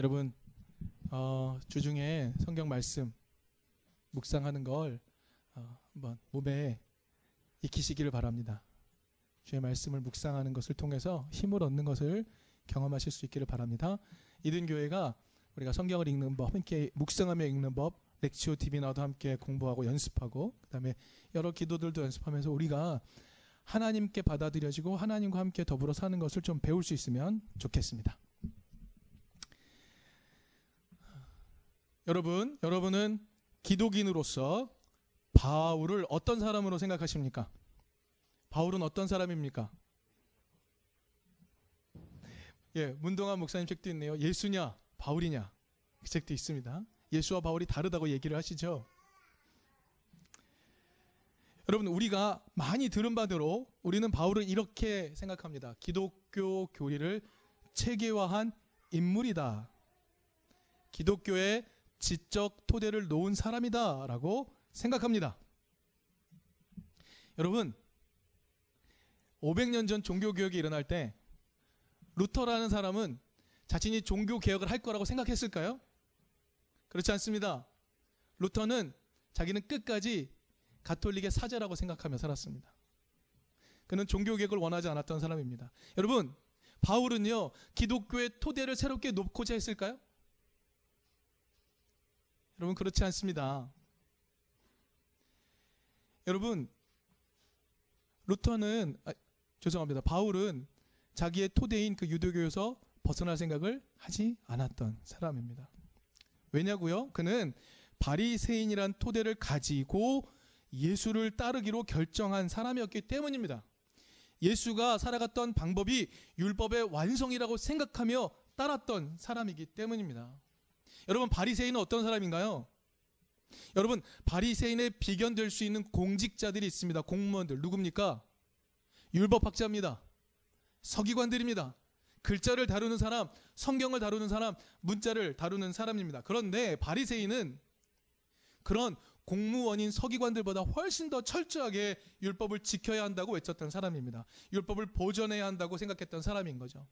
여러분 어, 주중에 성경 말씀 묵상하는 걸 어, 한번 몸에 익히시기를 바랍니다. 주의 말씀을 묵상하는 것을 통해서 힘을 얻는 것을 경험하실 수 있기를 바랍니다. 이든 교회가 우리가 성경을 읽는 법, 함께 묵상하며 읽는 법, 렉치오 TV나도 함께 공부하고 연습하고 그다음에 여러 기도들도 연습하면서 우리가 하나님께 받아들여지고 하나님과 함께 더불어 사는 것을 좀 배울 수 있으면 좋겠습니다. 여러분, 여러분은 기독인으로서 바울을 어떤 사람으로 생각하십니까? 바울은 어떤 사람입니까? 예, 문동환 목사님 책도 있네요. 예수냐, 바울이냐. 그 책도 있습니다. 예수와 바울이 다르다고 얘기를 하시죠. 여러분, 우리가 많이 들은 바대로 우리는 바울을 이렇게 생각합니다. 기독교 교리를 체계화한 인물이다. 기독교의 지적 토대를 놓은 사람이다 라고 생각합니다. 여러분, 500년 전 종교 개혁이 일어날 때 루터라는 사람은 자신이 종교 개혁을 할 거라고 생각했을까요? 그렇지 않습니다. 루터는 자기는 끝까지 가톨릭의 사제라고 생각하며 살았습니다. 그는 종교 개혁을 원하지 않았던 사람입니다. 여러분, 바울은요, 기독교의 토대를 새롭게 놓고자 했을까요? 여러분, 그렇지 않습니다. 여러분, 루터는, 아, 죄송합니다. 바울은 자기의 토대인 그 유대교에서 벗어날 생각을 하지 않았던 사람입니다. 왜냐고요? 그는 바리새인이란 토대를 가지고 예수를 따르기로 결정한 사람이었기 때문입니다. 예수가 살아갔던 방법이 율법의 완성이라고 생각하며 따랐던 사람이기 때문입니다. 여러분 바리새인은 어떤 사람인가요? 여러분 바리새인의 비견될 수 있는 공직자들이 있습니다. 공무원들 누굽니까? 율법학자입니다. 서기관들입니다. 글자를 다루는 사람, 성경을 다루는 사람, 문자를 다루는 사람입니다. 그런데 바리새인은 그런 공무원인 서기관들보다 훨씬 더 철저하게 율법을 지켜야 한다고 외쳤던 사람입니다. 율법을 보존해야 한다고 생각했던 사람인 거죠.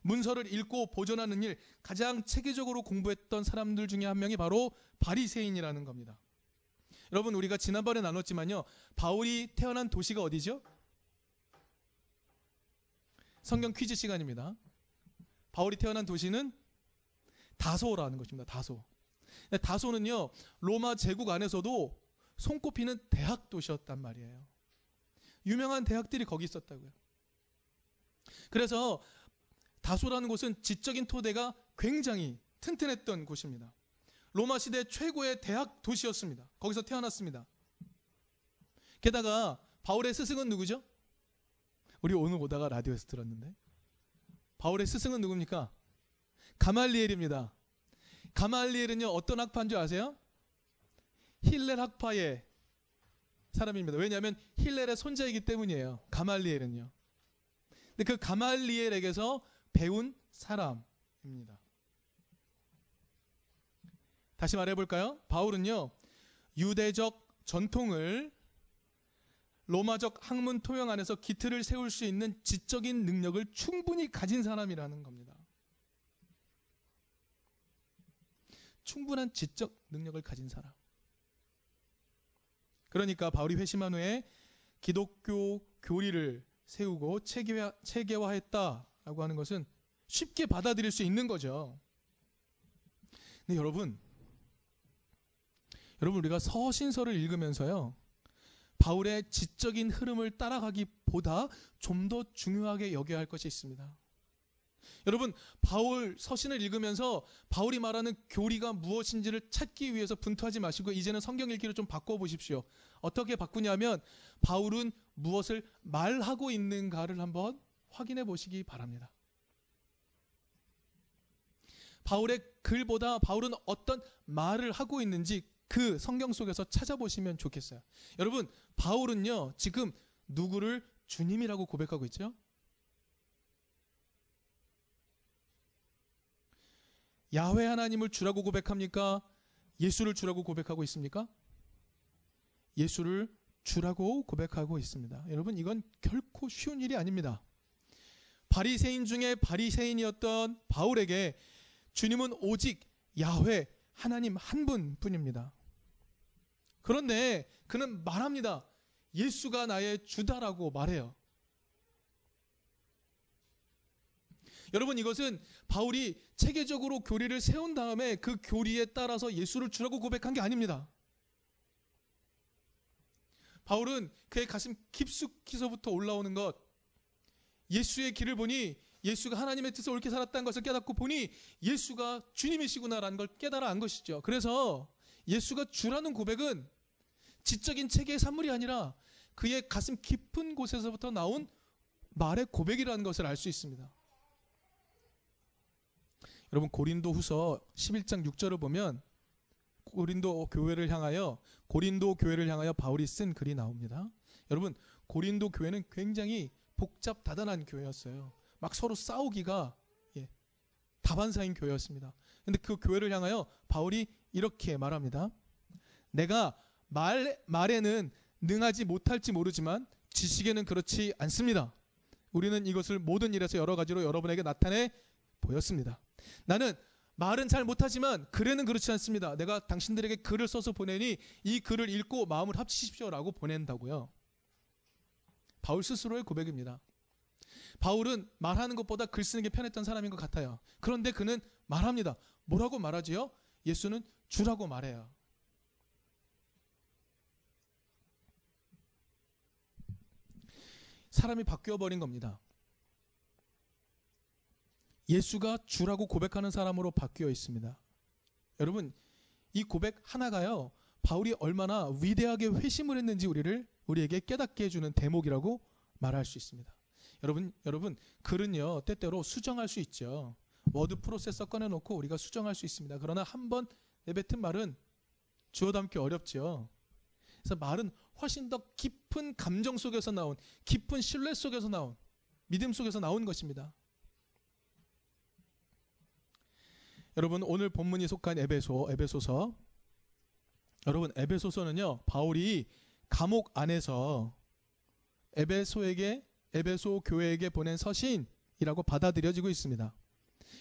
문서를 읽고 보존하는 일 가장 체계적으로 공부했던 사람들 중에 한 명이 바로 바리새인이라는 겁니다. 여러분 우리가 지난번에 나눴지만요. 바울이 태어난 도시가 어디죠? 성경 퀴즈 시간입니다. 바울이 태어난 도시는 다소라는 것입니다. 다소. 다소는요, 로마 제국 안에서도 손꼽히는 대학 도시였단 말이에요. 유명한 대학들이 거기 있었다고요. 그래서 다소라는 곳은 지적인 토대가 굉장히 튼튼했던 곳입니다. 로마 시대 최고의 대학 도시였습니다. 거기서 태어났습니다. 게다가 바울의 스승은 누구죠? 우리 오늘 오다가 라디오에서 들었는데 바울의 스승은 누굽니까? 가말리엘입니다. 가말리엘은요 어떤 학파인 줄 아세요? 힐렐 학파의 사람입니다. 왜냐하면 힐렐의 손자이기 때문이에요. 가말리엘은요. 근데 그 가말리엘에게서 배운 사람입니다. 다시 말해볼까요? 바울은요 유대적 전통을 로마적 학문 토양 안에서 기틀을 세울 수 있는 지적인 능력을 충분히 가진 사람이라는 겁니다. 충분한 지적 능력을 가진 사람. 그러니까 바울이 회심한 후에 기독교 교리를 세우고 체계화, 체계화했다라고 하는 것은 쉽게 받아들일 수 있는 거죠. 근데 여러분, 여러분 우리가 서신서를 읽으면서요. 바울의 지적인 흐름을 따라가기보다 좀 더 중요하게 여겨야 할 것이 있습니다. 여러분, 바울 서신을 읽으면서 바울이 말하는 교리가 무엇인지를 찾기 위해서 분투하지 마시고 이제는 성경 읽기를 좀 바꿔 보십시오. 어떻게 바꾸냐면 바울은 무엇을 말하고 있는가를 한번 확인해 보시기 바랍니다. 바울의 글보다 바울은 어떤 말을 하고 있는지 그 성경 속에서 찾아보시면 좋겠어요. 여러분, 바울은요, 지금 누구를 주님이라고 고백하고 있죠? 야훼 하나님을 주라고 고백합니까? 예수를 주라고 고백하고 있습니까? 예수를 주라고 고백하고 있습니다. 여러분, 이건 결코 쉬운 일이 아닙니다. 바리새인 중에 바리새인이었던 바울에게 주님은 오직 야훼 하나님 한 분뿐입니다. 그런데 그는 말합니다. 예수가 나의 주다라고 말해요. 여러분 이것은 바울이 체계적으로 교리를 세운 다음에 그 교리에 따라서 예수를 주라고 고백한 게 아닙니다. 바울은 그의 가슴 깊숙이서부터 올라오는 것, 예수의 길을 보니 예수가 하나님의 뜻을 옳게 살았다는 것을 깨닫고 보니 예수가 주님이시구나라는 걸 깨달아 안 것이죠. 그래서 예수가 주라는 고백은 지적인 체계의 산물이 아니라 그의 가슴 깊은 곳에서부터 나온 말의 고백이라는 것을 알 수 있습니다. 여러분 고린도 후서 11장 6절을 보면 고린도 교회를 향하여 고린도 교회를 향하여 바울이 쓴 글이 나옵니다. 여러분 고린도 교회는 굉장히 복잡 다단한 교회였어요. 막 서로 싸우기가 예, 다반사인 교회였습니다. 근데 그 교회를 향하여 바울이 이렇게 말합니다. 내가 말 말에는 능하지 못할지 모르지만 지식에는 그렇지 않습니다. 우리는 이것을 모든 일에서 여러 가지로 여러분에게 나타내 보였습니다. 나는 말은 잘 못하지만 글에는 그렇지 않습니다. 내가 당신들에게 글을 써서 보내니 이 글을 읽고 마음을 합치십시오라고 보낸다고요. 바울 스스로의 고백입니다. 바울은 말하는 것보다 글 쓰는 게 편했던 사람인 것 같아요. 그런데 그는 말합니다. 뭐라고 말하지요? 예수는 주라고 말해요. 사람이 바뀌어 버린 겁니다. 예수가 주라고 고백하는 사람으로 바뀌어 있습니다. 여러분, 이 고백 하나가요. 바울이 얼마나 위대하게 회심을 했는지 우리를 우리에게 깨닫게 해주는 대목이라고 말할 수 있습니다. 여러분, 여러분, 글은요 때때로 수정할 수 있죠. 워드 프로세서 꺼내놓고 우리가 수정할 수 있습니다. 그러나 한 번 내뱉은 말은 주워 담기 어렵죠. 그래서 말은 훨씬 더 깊은 감정 속에서 나온, 깊은 신뢰 속에서 나온, 믿음 속에서 나온 것입니다. 여러분 오늘 본문이 속한 에베소 에베소서 여러분 에베소서는요 바울이 감옥 안에서 에베소에게 에베소 교회에게 보낸 서신이라고 받아들여지고 있습니다.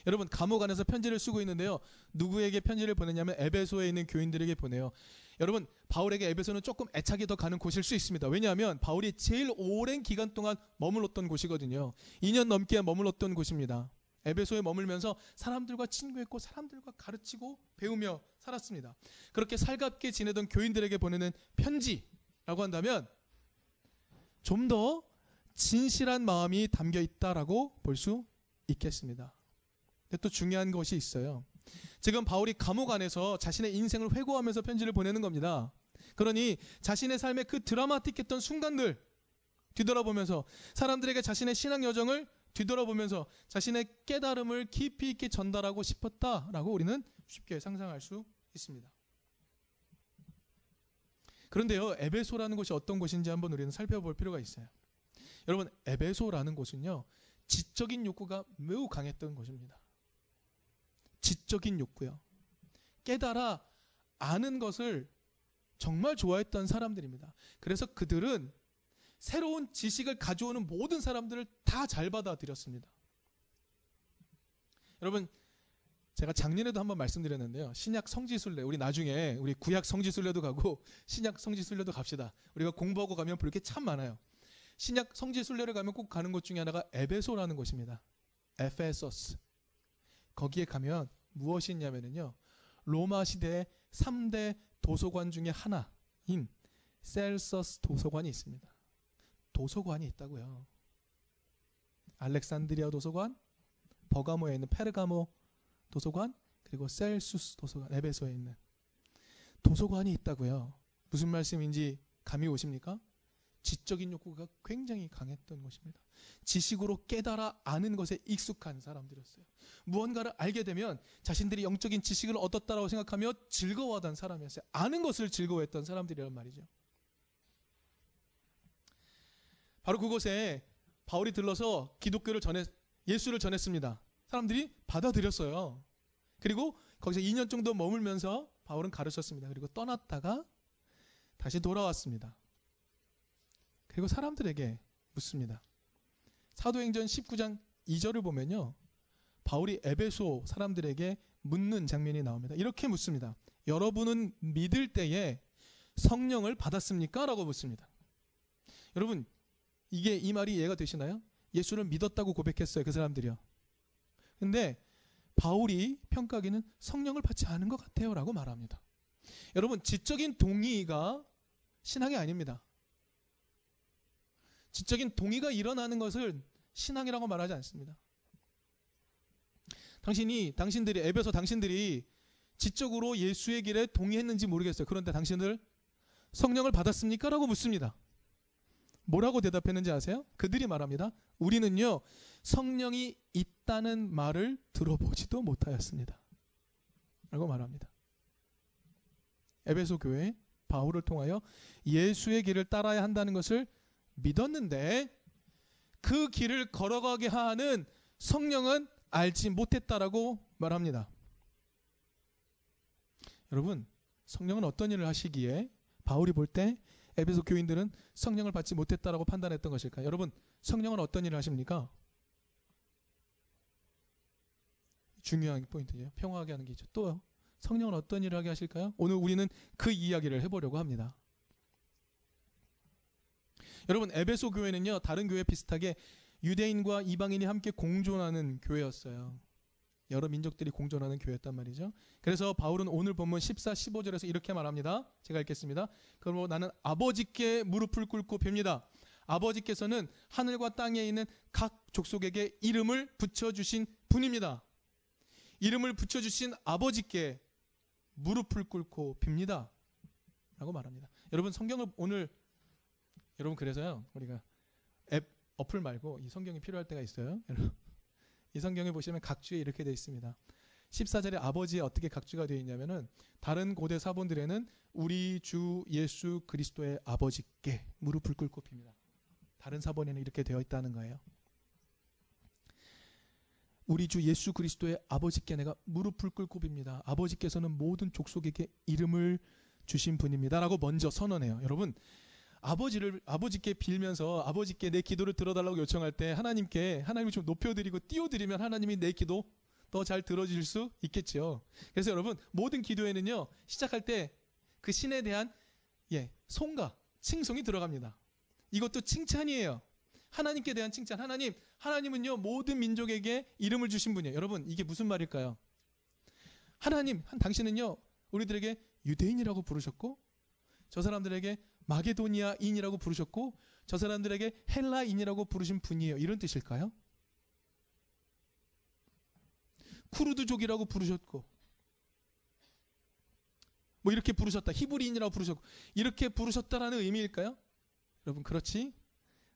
여러분 감옥 안에서 편지를 쓰고 있는데요. 누구에게 편지를 보내냐면 에베소에 있는 교인들에게 보내요. 여러분 바울에게 에베소는 조금 애착이 더 가는 곳일 수 있습니다. 왜냐하면 바울이 제일 오랜 기간 동안 머물렀던 곳이거든요. 2년 넘게 머물렀던 곳입니다. 에베소에 머물면서 사람들과 친구했고 사람들과 가르치고 배우며 살았습니다. 그렇게 살갑게 지내던 교인들에게 보내는 편지라고 한다면 좀 더 진실한 마음이 담겨 있다라고 볼 수 있겠습니다. 근데 또 중요한 것이 있어요. 지금 바울이 감옥 안에서 자신의 인생을 회고하면서 편지를 보내는 겁니다. 그러니 자신의 삶의 그 드라마틱했던 순간들 뒤돌아보면서 사람들에게 자신의 신앙 여정을 뒤돌아보면서 자신의 깨달음을 깊이 있게 전달하고 싶었다라고 우리는 쉽게 상상할 수 있습니다. 그런데요, 에베소라는 곳이 어떤 곳인지 한번 우리는 살펴볼 필요가 있어요. 여러분, 에베소라는 곳은요, 지적인 욕구가 매우 강했던 곳입니다. 지적인 욕구요. 깨달아 아는 것을 정말 좋아했던 사람들입니다. 그래서 그들은 새로운 지식을 가져오는 모든 사람들을 다 잘 받아들였습니다. 여러분, 제가 작년에도 한번 말씀드렸는데요. 신약 성지순례, 우리 나중에 우리 구약 성지순례도 가고 신약 성지순례도 갑시다. 우리가 공부하고 가면 볼 게 참 많아요. 신약 성지순례를 가면 꼭 가는 곳 중에 하나가 에베소라는 곳입니다. 에페소스. 거기에 가면 무엇이 있냐면요. 로마 시대의 3대 도서관 중에 하나인 셀서스 도서관이 있습니다. 도서관이 있다고요. 알렉산드리아 도서관, 버가모에 있는 페르가모 도서관, 그리고 셀수스 도서관, 에베소에 있는 도서관이 있다고요. 무슨 말씀인지 감이 오십니까? 지적인 욕구가 굉장히 강했던 것입니다. 지식으로 깨달아 아는 것에 익숙한 사람들이었어요. 무언가를 알게 되면 자신들이 영적인 지식을 얻었다라고 생각하며 즐거워하던 사람이었어요. 아는 것을 즐거워했던 사람들이란 말이죠. 바로 그곳에 바울이 들러서 기독교를 전해 예수를 전했습니다. 사람들이 받아들였어요. 그리고 거기서 2년 정도 머물면서 바울은 가르쳤습니다. 그리고 떠났다가 다시 돌아왔습니다. 그리고 사람들에게 묻습니다. 사도행전 19장 2절을 보면요. 바울이 에베소 사람들에게 묻는 장면이 나옵니다. 이렇게 묻습니다. 여러분은 믿을 때에 성령을 받았습니까? 라고 묻습니다. 여러분, 이게 이 말이 이해가 되시나요? 예수를 믿었다고 고백했어요. 그 사람들이요. 근데 바울이 평가하기는 성령을 받지 않은 것 같아요. 라고 말합니다. 여러분, 지적인 동의가 신앙이 아닙니다. 지적인 동의가 일어나는 것을 신앙이라고 말하지 않습니다. 당신이, 당신들이, 앱에서 당신들이 지적으로 예수의 길에 동의했는지 모르겠어요. 그런데 당신들 성령을 받았습니까? 라고 묻습니다. 뭐라고 대답했는지 아세요? 그들이 말합니다. 우리는요, 성령이 있다는 말을 들어보지도 못하였습니다. 라고 말합니다. 에베소 교회 바울을 통하여 예수의 길을 따라야 한다는 것을 믿었는데 그 길을 걸어가게 하는 성령은 알지 못했다라고 말합니다. 여러분, 성령은 어떤 일을 하시기에 바울이 볼때 에베소 교인들은 성령을 받지 못했다라고 판단했던 것일까요? 여러분, 성령은 어떤 일을 하십니까? 중요한 포인트예요. 평화하게 하는 게 있죠. 또요. 성령은 어떤 일을 하게 하실까요? 오늘 우리는 그 이야기를 해보려고 합니다. 여러분, 에베소 교회는요, 다른 교회 비슷하게 유대인과 이방인이 함께 공존하는 교회였어요. 여러 민족들이 공존하는 교회였단 말이죠. 그래서 바울은 오늘 본문 14, 15절에서 이렇게 말합니다. 제가 읽겠습니다. 그러므로 나는 아버지께 무릎을 꿇고 뵙니다. 아버지께서는 하늘과 땅에 있는 각 족속에게 이름을 붙여주신 분입니다. 이름을 붙여주신 아버지께 무릎을 꿇고 빕니다. 라고 말합니다. 여러분 성경을 오늘 여러분 그래서요 우리가 앱 어플 말고 이 성경이 필요할 때가 있어요. 여러분 이 성경에 보시면 각주에 이렇게 되어 있습니다. 14절에 아버지에 어떻게 각주가 되어 있냐면은 다른 고대 사본들에는 우리 주 예수 그리스도의 아버지께 무릎을 꿇고 핍니다. 다른 사본에는 이렇게 되어 있다는 거예요. 우리 주 예수 그리스도의 아버지께 내가 무릎을 꿇고 빕니다. 아버지께서는 모든 족속에게 이름을 주신 분입니다라고 먼저 선언해요. 여러분 아버지를 아버지께 빌면서 아버지께 내 기도를 들어달라고 요청할 때 하나님께 하나님을 좀 높여드리고 띄워드리면 하나님이 내 기도 더 잘 들어줄 수 있겠죠. 그래서 여러분 모든 기도에는요 시작할 때 그 신에 대한 예 송가 칭송이 들어갑니다. 이것도 칭찬이에요. 하나님께 대한 칭찬. 하나님 하나님은요 모든 민족에게 이름을 주신 분이에요. 여러분 이게 무슨 말일까요? 하나님 한 당신은요 우리들에게 유대인이라고 부르셨고 저 사람들에게 마게도니아인이라고 부르셨고 저 사람들에게 헬라인이라고 부르신 분이에요. 이런 뜻일까요? 쿠르드족이라고 부르셨고 뭐 이렇게 부르셨다. 히브리인이라고 부르셨고 이렇게 부르셨다라는 의미일까요? 여러분 그렇지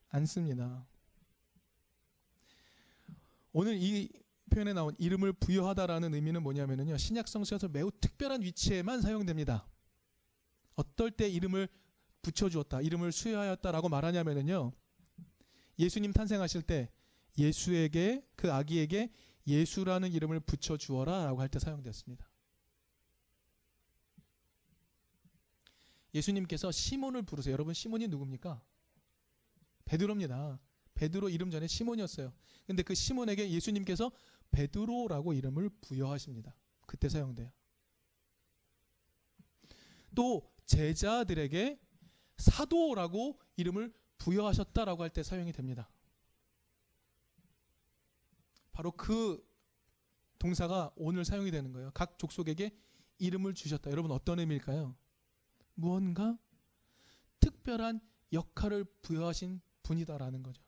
않습니다. 오늘 이 표현에 나온 이름을 부여하다라는 의미는 뭐냐면요. 신약 성서에서 매우 특별한 위치에만 사용됩니다. 어떨 때 이름을 붙여주었다, 이름을 수여하였다라고 말하냐면요. 예수님 탄생하실 때 예수에게 그 아기에게 예수라는 이름을 붙여주어라라고 할 때 사용되었습니다. 예수님께서 시몬을 부르세요. 여러분 시몬이 누굽니까? 베드로입니다. 베드로 이름 전에 시몬이었어요. 근데 그 시몬에게 예수님께서 베드로라고 이름을 부여하십니다. 그때 사용돼요. 또 제자들에게 사도라고 이름을 부여하셨다라고 할 때 사용이 됩니다. 바로 그 동사가 오늘 사용이 되는 거예요. 각 족속에게 이름을 주셨다. 여러분 어떤 의미일까요? 무언가 특별한 역할을 부여하신 분이다라는 거죠.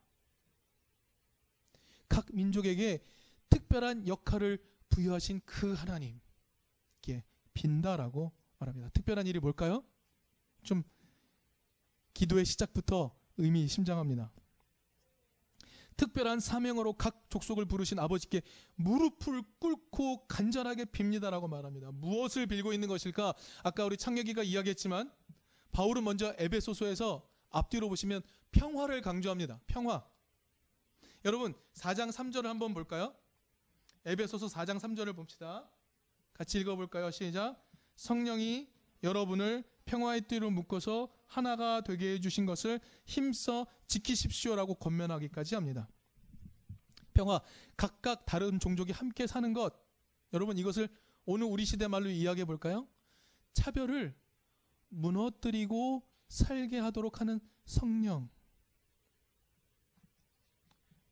각 민족에게 특별한 역할을 부여하신 그 하나님께 빈다라고 말합니다. 특별한 일이 뭘까요? 좀 기도의 시작부터 의미심장합니다. 특별한 사명으로 각 족속을 부르신 아버지께 무릎을 꿇고 간절하게 빕니다라고 말합니다. 무엇을 빌고 있는 것일까? 아까 우리 창혁이가 이야기했지만 바울은 먼저 에베소서에서 앞뒤로 보시면 평화를 강조합니다. 평화. 여러분 4장 3절을 한번 볼까요? 에베소서 4장 3절을 봅시다. 같이 읽어볼까요? 시작. 성령이 여러분을 평화의 띠로 묶어서 하나가 되게 해주신 것을 힘써 지키십시오라고 권면하기까지 합니다. 평화, 각각 다른 종족이 함께 사는 것. 여러분 이것을 오늘 우리 시대 말로 이야기해 볼까요? 차별을 무너뜨리고 살게 하도록 하는 성령.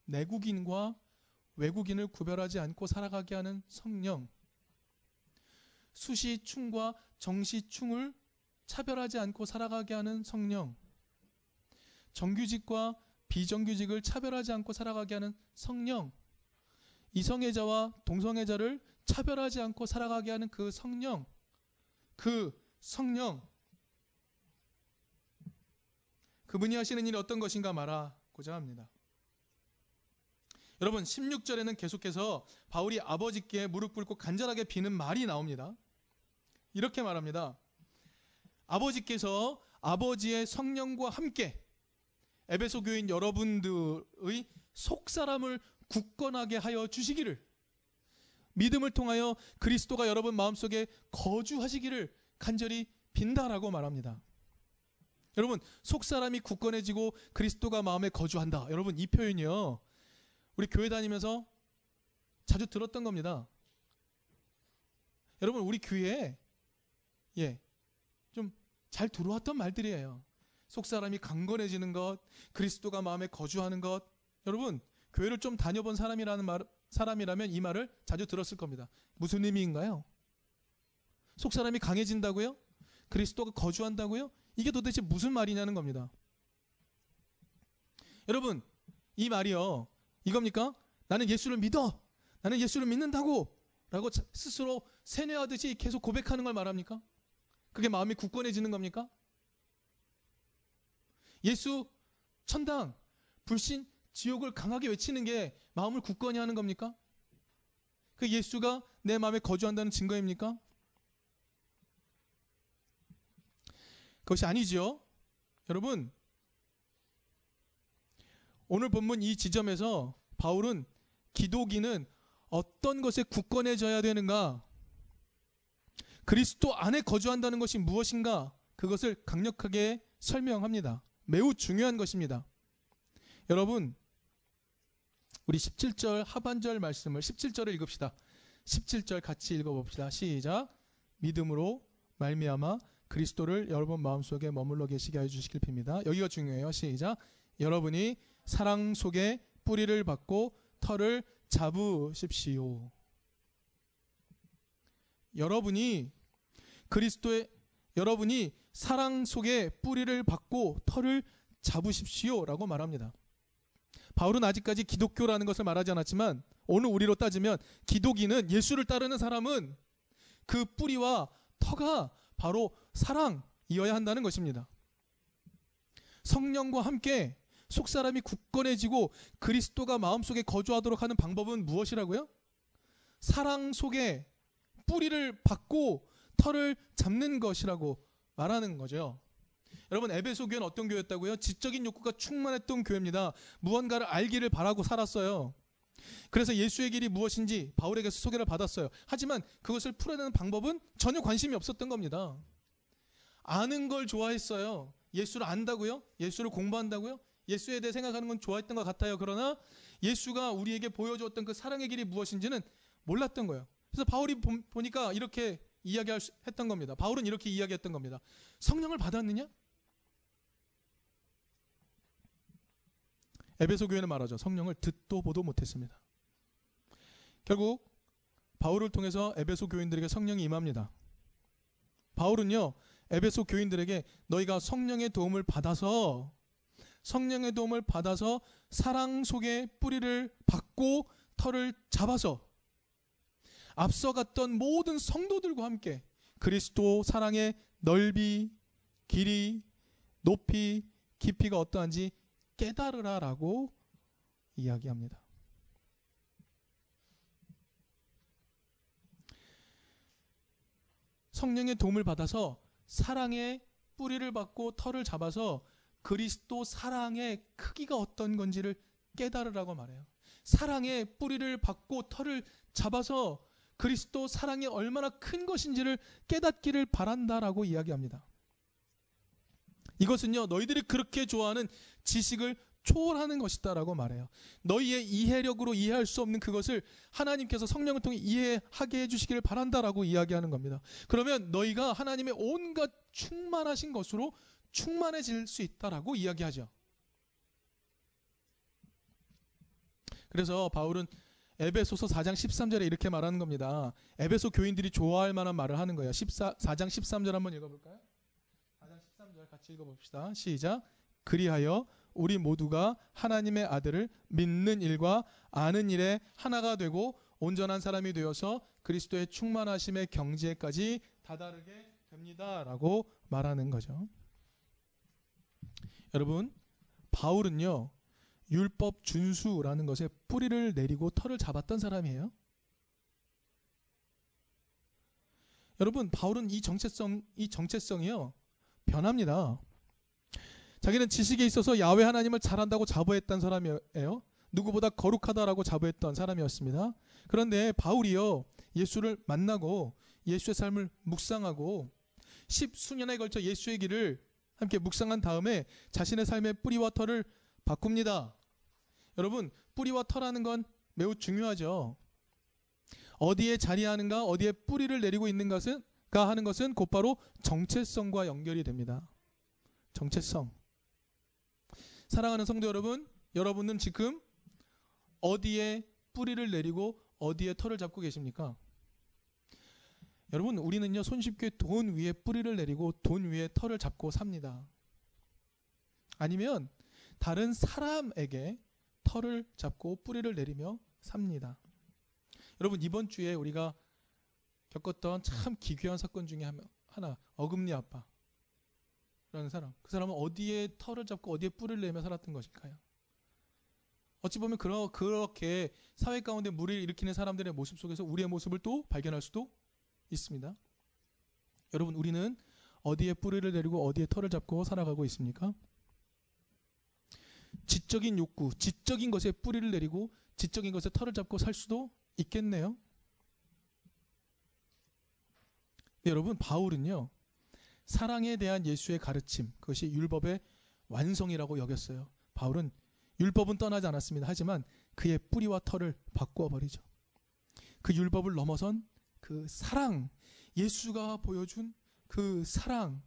내국인과 외국인을 구별하지 않고 살아가게 하는 성령. 수시충과 정시충을 차별하지 않고 살아가게 하는 성령. 정규직과 비정규직을 차별하지 않고 살아가게 하는 성령. 이성애자와 동성애자를 차별하지 않고 살아가게 하는 그 성령. 그 성령. 그분이 하시는 일이 어떤 것인가 말하고자 합니다. 여러분 16절에는 계속해서 바울이 아버지께 무릎 꿇고 간절하게 비는 말이 나옵니다. 이렇게 말합니다. 아버지께서 아버지의 성령과 함께 에베소 교인 여러분들의 속사람을 굳건하게 하여 주시기를 믿음을 통하여 그리스도가 여러분 마음속에 거주하시기를 간절히 빈다라고 말합니다. 여러분 속사람이 굳건해지고 그리스도가 마음에 거주한다. 여러분 이 표현이요. 우리 교회 다니면서 자주 들었던 겁니다. 여러분 우리 교회에 예. 좀 잘 들어왔던 말들이에요. 속사람이 강건해지는 것, 그리스도가 마음에 거주하는 것. 여러분, 교회를 좀 다녀본 사람이라는 말, 사람이라면 이 말을 자주 들었을 겁니다. 무슨 의미인가요? 속사람이 강해진다고요? 그리스도가 거주한다고요? 이게 도대체 무슨 말이냐는 겁니다. 여러분, 이 말이요. 이겁니까? 나는 예수를 믿어. 나는 예수를 믿는다고. 라고 스스로 세뇌하듯이 계속 고백하는 걸 말합니까? 그게 마음이 굳건해지는 겁니까? 예수 천당 불신 지옥을 강하게 외치는 게 마음을 굳건히 하는 겁니까? 그 예수가 내 마음에 거주한다는 증거입니까? 그것이 아니죠. 여러분, 오늘 본문 이 지점에서 바울은 기독인은 어떤 것에 굳건해져야 되는가? 그리스도 안에 거주한다는 것이 무엇인가? 그것을 강력하게 설명합니다. 매우 중요한 것입니다. 여러분, 우리 17절 하반절 말씀을 17절을 읽읍시다. 17절 같이 읽어봅시다. 시작. 믿음으로 말미암아 그리스도를 여러분 마음속에 머물러 계시게 해 주시길 빕니다. 여기가 중요해요. 시작. 여러분이 사랑 속에 뿌리를 받고 털을 잡으십시오. 여러분이 그리스도의 여러분이 사랑 속에 뿌리를 받고 털을 잡으십시오라고 말합니다. 바울은 아직까지 기독교라는 것을 말하지 않았지만 오늘 우리로 따지면 기독인은 예수를 따르는 사람은 그 뿌리와 터가 바로 사랑이어야 한다는 것입니다. 성령과 함께 속사람이 굳건해지고 그리스도가 마음속에 거주하도록 하는 방법은 무엇이라고요? 사랑 속에 뿌리를 받고 털을 잡는 것이라고 말하는 거죠. 여러분 에베소 교회는 어떤 교회였다고요? 지적인 욕구가 충만했던 교회입니다. 무언가를 알기를 바라고 살았어요. 그래서 예수의 길이 무엇인지 바울에게서 소개를 받았어요. 하지만 그것을 풀어내는 방법은 전혀 관심이 없었던 겁니다. 아는 걸 좋아했어요. 예수를 안다고요? 예수를 공부한다고요? 예수에 대해 생각하는 건 좋아했던 것 같아요. 그러나 예수가 우리에게 보여주었던 그 사랑의 길이 무엇인지는 몰랐던 거예요. 그래서 바울이 보니까 이렇게 이야기했던 겁니다. 바울은 이렇게 이야기했던 겁니다. 성령을 받았느냐? 에베소 교회는 말하죠. 성령을 듣도 보도 못했습니다. 결국 바울을 통해서 에베소 교인들에게 성령이 임합니다. 바울은요, 에베소 교인들에게 너희가 성령의 도움을 받아서 성령의 도움을 받아서 사랑 속에 뿌리를 받고 털을 잡아서 앞서 갔던 모든 성도들과 함께 그리스도 사랑의 넓이, 길이, 높이, 깊이가 어떠한지 깨달으라라고 이야기합니다. 성령의 도움을 받아서 사랑의 뿌리를 받고 털을 잡아서 그리스도 사랑의 크기가 어떤 건지를 깨달으라고 말해요. 사랑의 뿌리를 받고 털을 잡아서 그리스도 사랑이 얼마나 큰 것인지를 깨닫기를 바란다라고 이야기합니다. 이것은요, 너희들이 그렇게 좋아하는 지식을 초월하는 것이다라고 말해요. 너희의 이해력으로 이해할 수 없는 그것을 하나님께서 성령을 통해 이해하게 해주시기를 바란다라고 이야기하는 겁니다. 그러면 너희가 하나님의 온갖 충만하신 것으로 충만해질 수 있다라고 이야기하죠. 그래서 바울은 에베소서 4장 13절에 이렇게 말하는 겁니다. 에베소 교인들이 좋아할 만한 말을 하는 거예요. 14, 4장 13절 한번 읽어볼까요? 4장 13절 같이 읽어봅시다. 시작. 그리하여 우리 모두가 하나님의 아들을 믿는 일과 아는 일에 하나가 되고 온전한 사람이 되어서 그리스도의 충만하심의 경지에까지 다다르게 됩니다 라고 말하는 거죠. 여러분, 바울은요. 율법 준수라는 것에 뿌리를 내리고 털을 잡았던 사람이에요. 여러분, 바울은 이 정체성, 이 정체성이요. 변합니다. 자기는 지식에 있어서 야외 하나님을 잘한다고 자부했던 사람이에요. 누구보다 거룩하다라고 자부했던 사람이었습니다. 그런데 바울이요. 예수를 만나고 예수의 삶을 묵상하고 십수년에 걸쳐 예수의 길을 함께 묵상한 다음에 자신의 삶의 뿌리와 털을 바꿉니다. 여러분, 뿌리와 털하는 건 매우 중요하죠. 어디에 자리하는가, 어디에 뿌리를 내리고 있는 것은 가 하는 것은 곧바로 정체성과 연결이 됩니다. 정체성. 사랑하는 성도 여러분, 여러분은 지금 어디에 뿌리를 내리고 어디에 털을 잡고 계십니까? 여러분, 우리는요, 손쉽게 돈 위에 뿌리를 내리고 돈 위에 털을 잡고 삽니다. 아니면 다른 사람에게 털을 잡고 뿌리를 내리며 삽니다. 여러분, 이번 주에 우리가 겪었던 참 기괴한 사건 중에 하나, 어금니 아빠. 라는 사람. 그 사람은 어디에 털을 잡고 어디에 뿌리를 내며 살았던 것일까요? 어찌 보면 그러, 그렇게 사회 가운데 무리를 일으키는 사람들의 모습 속에서 우리의 모습을 또 발견할 수도 있습니다. 여러분, 우리는 어디에 뿌리를 내리고 어디에 털을 잡고 살아가고 있습니까? 지적인 욕구, 지적인 것에 뿌리를 내리고 지적인 것에 털을 잡고 살 수도 있겠네요. 네, 여러분, 바울은요, 사랑에 대한 예수의 가르침, 그것이 율법의 완성이라고 여겼어요. 바울은 율법은 떠나지 않았습니다. 하지만 그의 뿌리와 털을 바꾸어 버리죠. 그 율법을 넘어선 그 사랑, 예수가 보여준 그 사랑,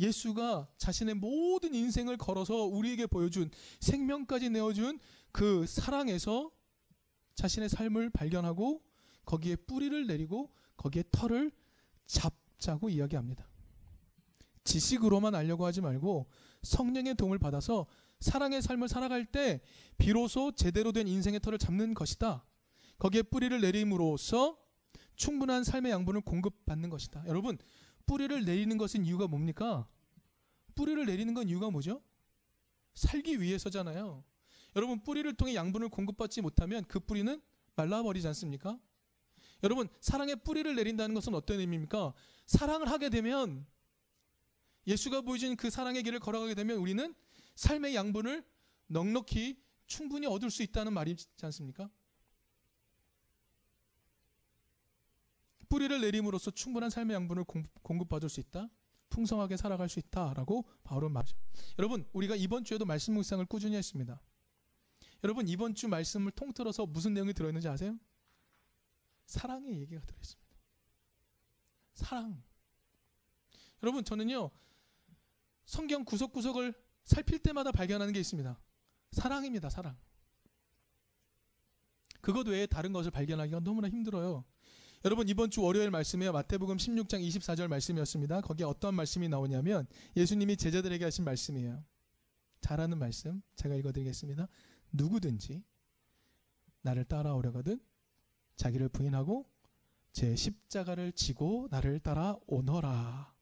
예수가 자신의 모든 인생을 걸어서 우리에게 보여준 생명까지 내어준 그 사랑에서 자신의 삶을 발견하고 거기에 뿌리를 내리고 거기에 털을 잡자고 이야기합니다. 지식으로만 알려고 하지 말고 성령의 도움을 받아서 사랑의 삶을 살아갈 때 비로소 제대로 된 인생의 털을 잡는 것이다. 거기에 뿌리를 내림으로써 충분한 삶의 양분을 공급받는 것이다. 여러분, 뿌리를 내리는 것은 이유가 뭡니까? 뿌리를 내리는 건 이유가 뭐죠? 살기 위해서잖아요. 여러분, 뿌리를 통해 양분을 공급받지 못하면 그 뿌리는 말라버리지 않습니까? 여러분, 사랑의 뿌리를 내린다는 것은 어떤 의미입니까? 사랑을 하게 되면 예수가 보여준 그 사랑의 길을 걸어가게 되면 우리는 삶의 양분을 넉넉히 충분히 얻을 수 있다는 말이지 않습니까? 뿌리를 내림으로써 충분한 삶의 양분을 공급받을 수 있다. 풍성하게 살아갈 수 있다라고 바울은 말하죠. 여러분, 우리가 이번 주에도 말씀 묵상을 꾸준히 했습니다. 여러분, 이번 주 말씀을 통틀어서 무슨 내용이 들어있는지 아세요? 사랑의 얘기가 들어있습니다. 사랑. 여러분, 저는요, 성경 구석구석을 살필 때마다 발견하는 게 있습니다. 사랑입니다, 사랑. 그것 외에 다른 것을 발견하기가 너무나 힘들어요. 여러분 이번 주 월요일 말씀에 마태복음 16장 24절 말씀이었습니다. 거기에 어떤 말씀이 나오냐면 예수님이 제자들에게 하신 말씀이에요. 잘하는 말씀 제가 읽어드리겠습니다. 누구든지 나를 따라오려거든 자기를 부인하고 제 십자가를 지고 나를 따라오너라.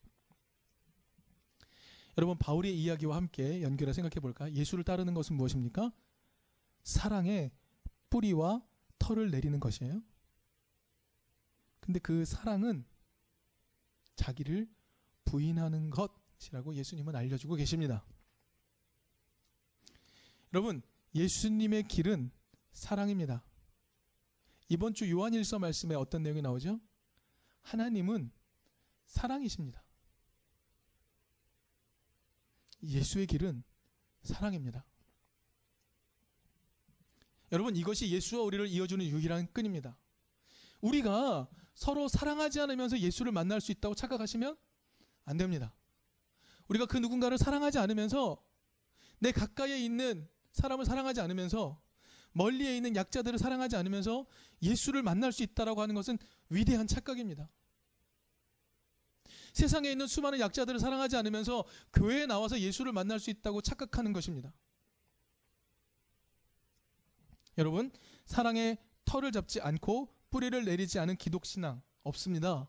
여러분 바울의 이야기와 함께 연결해 생각해 볼까? 예수를 따르는 것은 무엇입니까? 사랑의 뿌리와 털을 내리는 것이에요. 근데 그 사랑은 자기를 부인하는 것이라고 예수님은 알려주고 계십니다. 여러분, 예수님의 길은 사랑입니다. 이번 주 요한일서 말씀에 어떤 내용이 나오죠? 하나님은 사랑이십니다. 예수의 길은 사랑입니다. 여러분 이것이 예수와 우리를 이어주는 유일한 끈입니다. 우리가 서로 사랑하지 않으면서 예수를 만날 수 있다고 착각하시면 안 됩니다. 우리가 그 누군가를 사랑하지 않으면서 내 가까이에 있는 사람을 사랑하지 않으면서 멀리에 있는 약자들을 사랑하지 않으면서 예수를 만날 수 있다라고 하는 것은 위대한 착각입니다. 세상에 있는 수많은 약자들을 사랑하지 않으면서 교회에 나와서 예수를 만날 수 있다고 착각하는 것입니다. 여러분, 사랑의 털을 잡지 않고 뿌리를 내리지 않은 기독신앙 없습니다.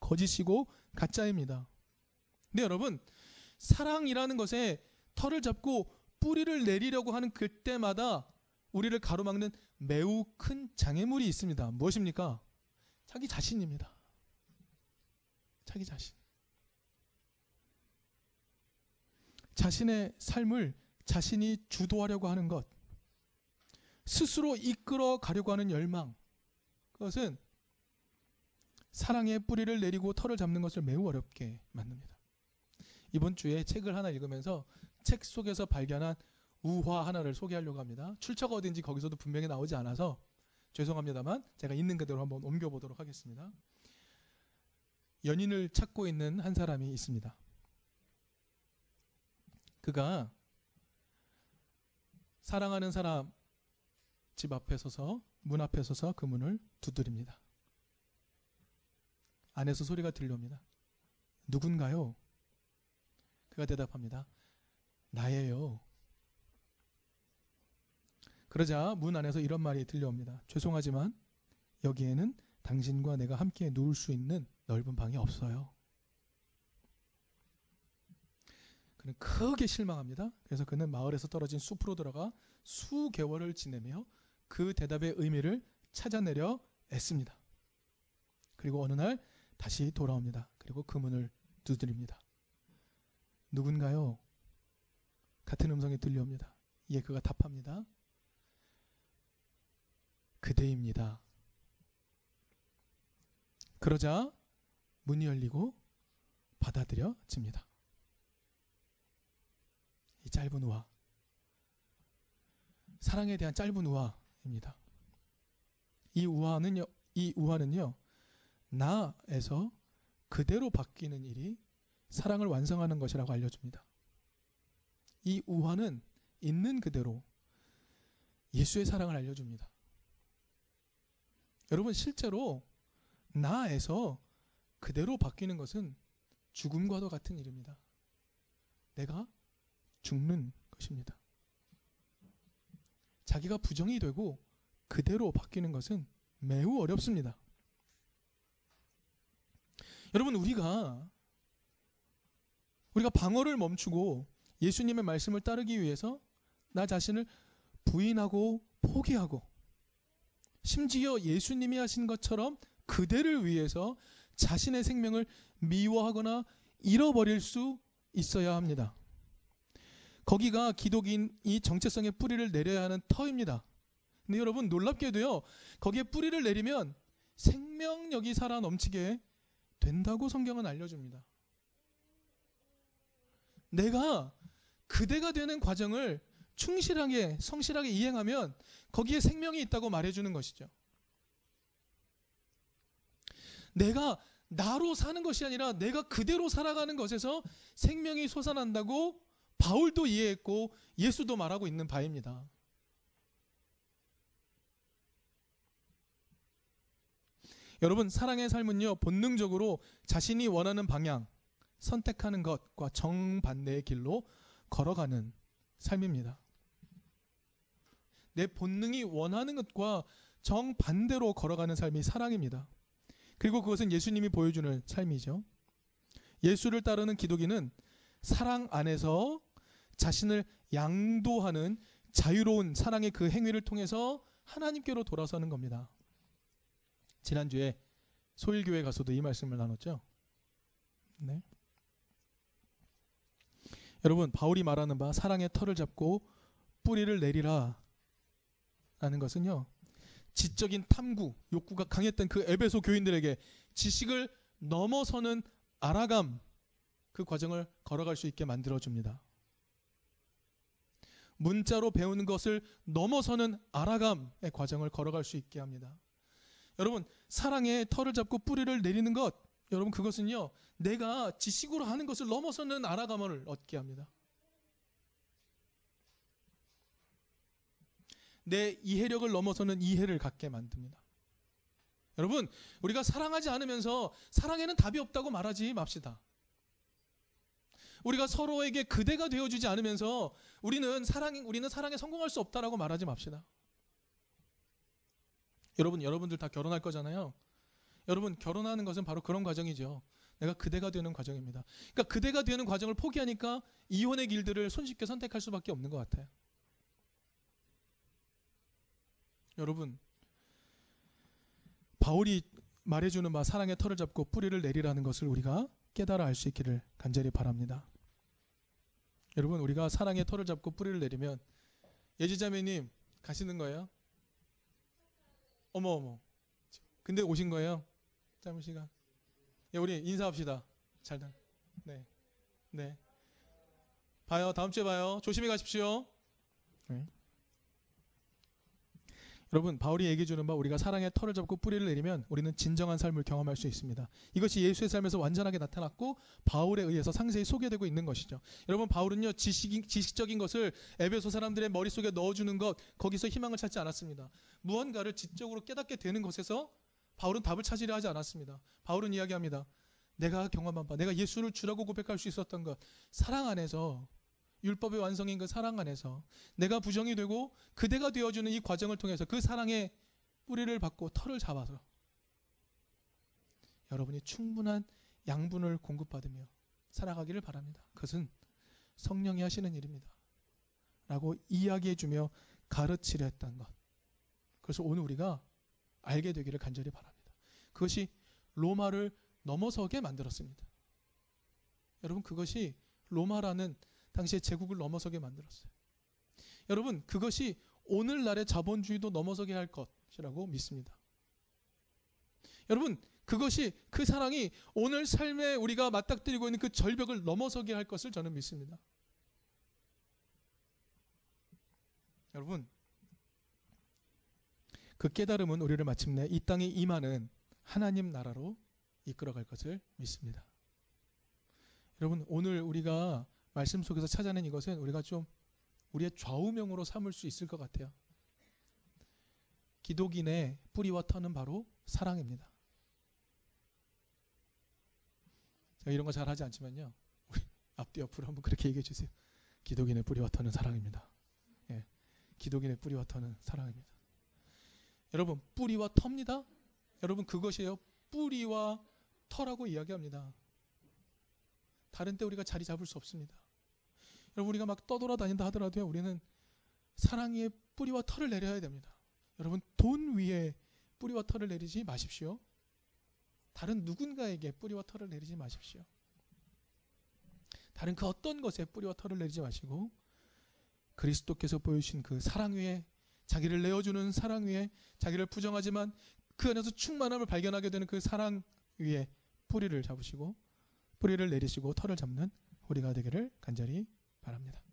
거짓이고 가짜입니다. 근데 여러분, 사랑이라는 것에 털을 잡고 뿌리를 내리려고 하는 그때마다 우리를 가로막는 매우 큰 장애물이 있습니다. 무엇입니까? 자기 자신입니다. 자기 자신. 자신의 삶을 자신이 주도하려고 하는 것. 스스로 이끌어 가려고 하는 열망. 그것은 사랑의 뿌리를 내리고 털을 잡는 것을 매우 어렵게 만듭니다. 이번 주에 책을 하나 읽으면서 책 속에서 발견한 우화 하나를 소개하려고 합니다. 출처가 어딘지 거기서도 분명히 나오지 않아서 죄송합니다만 제가 있는 그대로 한번 옮겨보도록 하겠습니다. 연인을 찾고 있는 한 사람이 있습니다. 그가 사랑하는 사람 집 앞에 서서 문 앞에 서서 그 문을 두드립니다. 안에서 소리가 들려옵니다. 누군가요? 그가 대답합니다. 나예요. 그러자 문 안에서 이런 말이 들려옵니다. 죄송하지만 여기에는 당신과 내가 함께 누울 수 있는 넓은 방이 없어요. 그는 크게 실망합니다. 그래서 그는 마을에서 떨어진 숲으로 들어가 수개월을 지내며 그 대답의 의미를 찾아내려 애씁니다. 그리고 어느 날 다시 돌아옵니다. 그리고 그 문을 두드립니다. 누군가요? 같은 음성이 들려옵니다. 이에 그가 답합니다. 그대입니다. 그러자 문이 열리고 받아들여집니다. 이 짧은 우화. 사랑에 대한 짧은 우화 입니다. 이 우화는요, 이 우화는요, 나에서 그대로 바뀌는 일이 사랑을 완성하는 것이라고 알려줍니다. 이 우화는 있는 그대로 예수의 사랑을 알려줍니다. 여러분, 실제로 나에서 그대로 바뀌는 것은 죽음과도 같은 일입니다. 내가 죽는 것입니다. 자기가 부정이 되고 그대로 바뀌는 것은 매우 어렵습니다. 여러분, 우리가 우리가 방어를 멈추고 예수님의 말씀을 따르기 위해서 나 자신을 부인하고 포기하고 심지어 예수님이 하신 것처럼 그대를 위해서 자신의 생명을 미워하거나 잃어버릴 수 있어야 합니다. 거기가 기독인이 정체성의 뿌리를 내려야 하는 터입니다. 근데 여러분 놀랍게도요. 거기에 뿌리를 내리면 생명력이 살아 넘치게 된다고 성경은 알려줍니다. 내가 그대가 되는 과정을 충실하게 성실하게 이행하면 거기에 생명이 있다고 말해주는 것이죠. 내가 나로 사는 것이 아니라 내가 그대로 살아가는 것에서 생명이 솟아난다고 바울도 이해했고 예수도 말하고 있는 바입니다. 여러분, 사랑의 삶은요, 본능적으로 자신이 원하는 방향, 선택하는 것과 정반대의 길로 걸어가는 삶입니다. 내 본능이 원하는 것과 정반대로 걸어가는 삶이 사랑입니다. 그리고 그것은 예수님이 보여주는 삶이죠. 예수를 따르는 기독인은 사랑 안에서 자신을 양도하는 자유로운 사랑의 그 행위를 통해서 하나님께로 돌아서는 겁니다. 지난주에 소일교회 가서도 이 말씀을 나눴죠. 네. 여러분, 바울이 말하는 바 사랑의 털을 잡고 뿌리를 내리라 라는 것은요. 지적인 탐구, 욕구가 강했던 그 에베소 교인들에게 지식을 넘어서는 알아감 그 과정을 걸어갈 수 있게 만들어 줍니다. 문자로 배우는 것을 넘어서는 알아감의 과정을 걸어갈 수 있게 합니다. 여러분, 사랑의 털을 잡고 뿌리를 내리는 것, 여러분 그것은요, 내가 지식으로 하는 것을 넘어서는 알아감을 얻게 합니다. 내 이해력을 넘어서는 이해를 갖게 만듭니다. 여러분, 우리가 사랑하지 않으면서 사랑에는 답이 없다고 말하지 맙시다. 우리가 서로에게 그대가 되어주지 않으면서 우리는 사랑, 우리는 사랑에 성공할 수 없다라고 말하지 맙시다. 여러분, 여러분들 다 결혼할 거잖아요. 여러분, 결혼하는 것은 바로 그런 과정이죠. 내가 그대가 되는 과정입니다. 그러니까 그대가 되는 과정을 포기하니까 이혼의 길들을 손쉽게 선택할 수밖에 없는 것 같아요. 여러분, 바울이 말해주는 바 사랑의 털을 잡고 뿌리를 내리라는 것을 우리가 깨달아 알 수 있기를 간절히 바랍니다. 여러분, 우리가 사랑의 털을 잡고 뿌리를 내리면 예지자매님 가시는 거예요? 어머 어머. 근데 오신 거예요? 짧은 시간. 예, 우리 인사합시다. 잘 다. 네. 네. 봐요. 다음 주에 봐요. 조심히 가십시오. 네. 여러분 바울이 얘기해 주는 바 우리가 사랑의 털을 잡고 뿌리를 내리면 우리는 진정한 삶을 경험할 수 있습니다. 이것이 예수의 삶에서 완전하게 나타났고 바울에 의해서 상세히 소개되고 있는 것이죠. 여러분 바울은요 지식 지식적인 것을 에베소 사람들의 머릿속에 넣어주는 것 거기서 희망을 찾지 않았습니다. 무언가를 지적으로 깨닫게 되는 것에서 바울은 답을 찾으려 하지 않았습니다. 바울은 이야기합니다. 내가 경험한 바, 내가 예수를 주라고 고백할 수 있었던 것, 사랑 안에서 율법의 완성인 그 사랑 안에서 내가 부정이 되고 그대가 되어주는 이 과정을 통해서 그 사랑의 뿌리를 받고 털을 잡아서 여러분이 충분한 양분을 공급받으며 살아가기를 바랍니다. 그것은 성령이 하시는 일입니다. 라고 이야기해 주며 가르치려 했던 것. 그래서 오늘 우리가 알게 되기를 간절히 바랍니다. 그것이 로마를 넘어서게 만들었습니다. 여러분 그것이 로마라는 당시에 제국을 넘어서게 만들었어요. 여러분, 그것이 오늘날의 자본주의도 넘어서게 할 것이라고 믿습니다. 여러분, 그것이 그 사랑이 오늘 삶에 우리가 맞닥뜨리고 있는 그 절벽을 넘어서게 할 것을 저는 믿습니다. 여러분, 그 깨달음은 우리를 마침내 이 땅에 임하는 하나님 나라로 이끌어갈 것을 믿습니다. 여러분, 오늘 우리가 말씀 속에서 찾아낸 이것은 우리가 좀 우리의 좌우명으로 삼을 수 있을 것 같아요. 기독인의 뿌리와 터는 바로 사랑입니다. 제가 이런 거 잘 하지 않지만요. 우리 앞뒤 옆으로 한번 그렇게 얘기해 주세요. 기독인의 뿌리와 터는 사랑입니다. 예. 기독인의 뿌리와 터는 사랑입니다. 여러분, 뿌리와 터입니다. 여러분, 그것이에요. 뿌리와 터라고 이야기합니다. 다른 때 우리가 자리 잡을 수 없습니다. 여러분 우리가 막 떠돌아다닌다 하더라도요. 우리는 사랑의 뿌리와 털을 내려야 됩니다. 여러분 돈 위에 뿌리와 털을 내리지 마십시오. 다른 누군가에게 뿌리와 털을 내리지 마십시오. 다른 그 어떤 것에 뿌리와 털을 내리지 마시고 그리스도께서 보여주신 그 사랑 위에 자기를 내어주는 사랑 위에 자기를 부정하지만 그 안에서 충만함을 발견하게 되는 그 사랑 위에 뿌리를 잡으시고 뿌리를 내리시고 털을 잡는 우리가 되기를 간절히 바랍니다.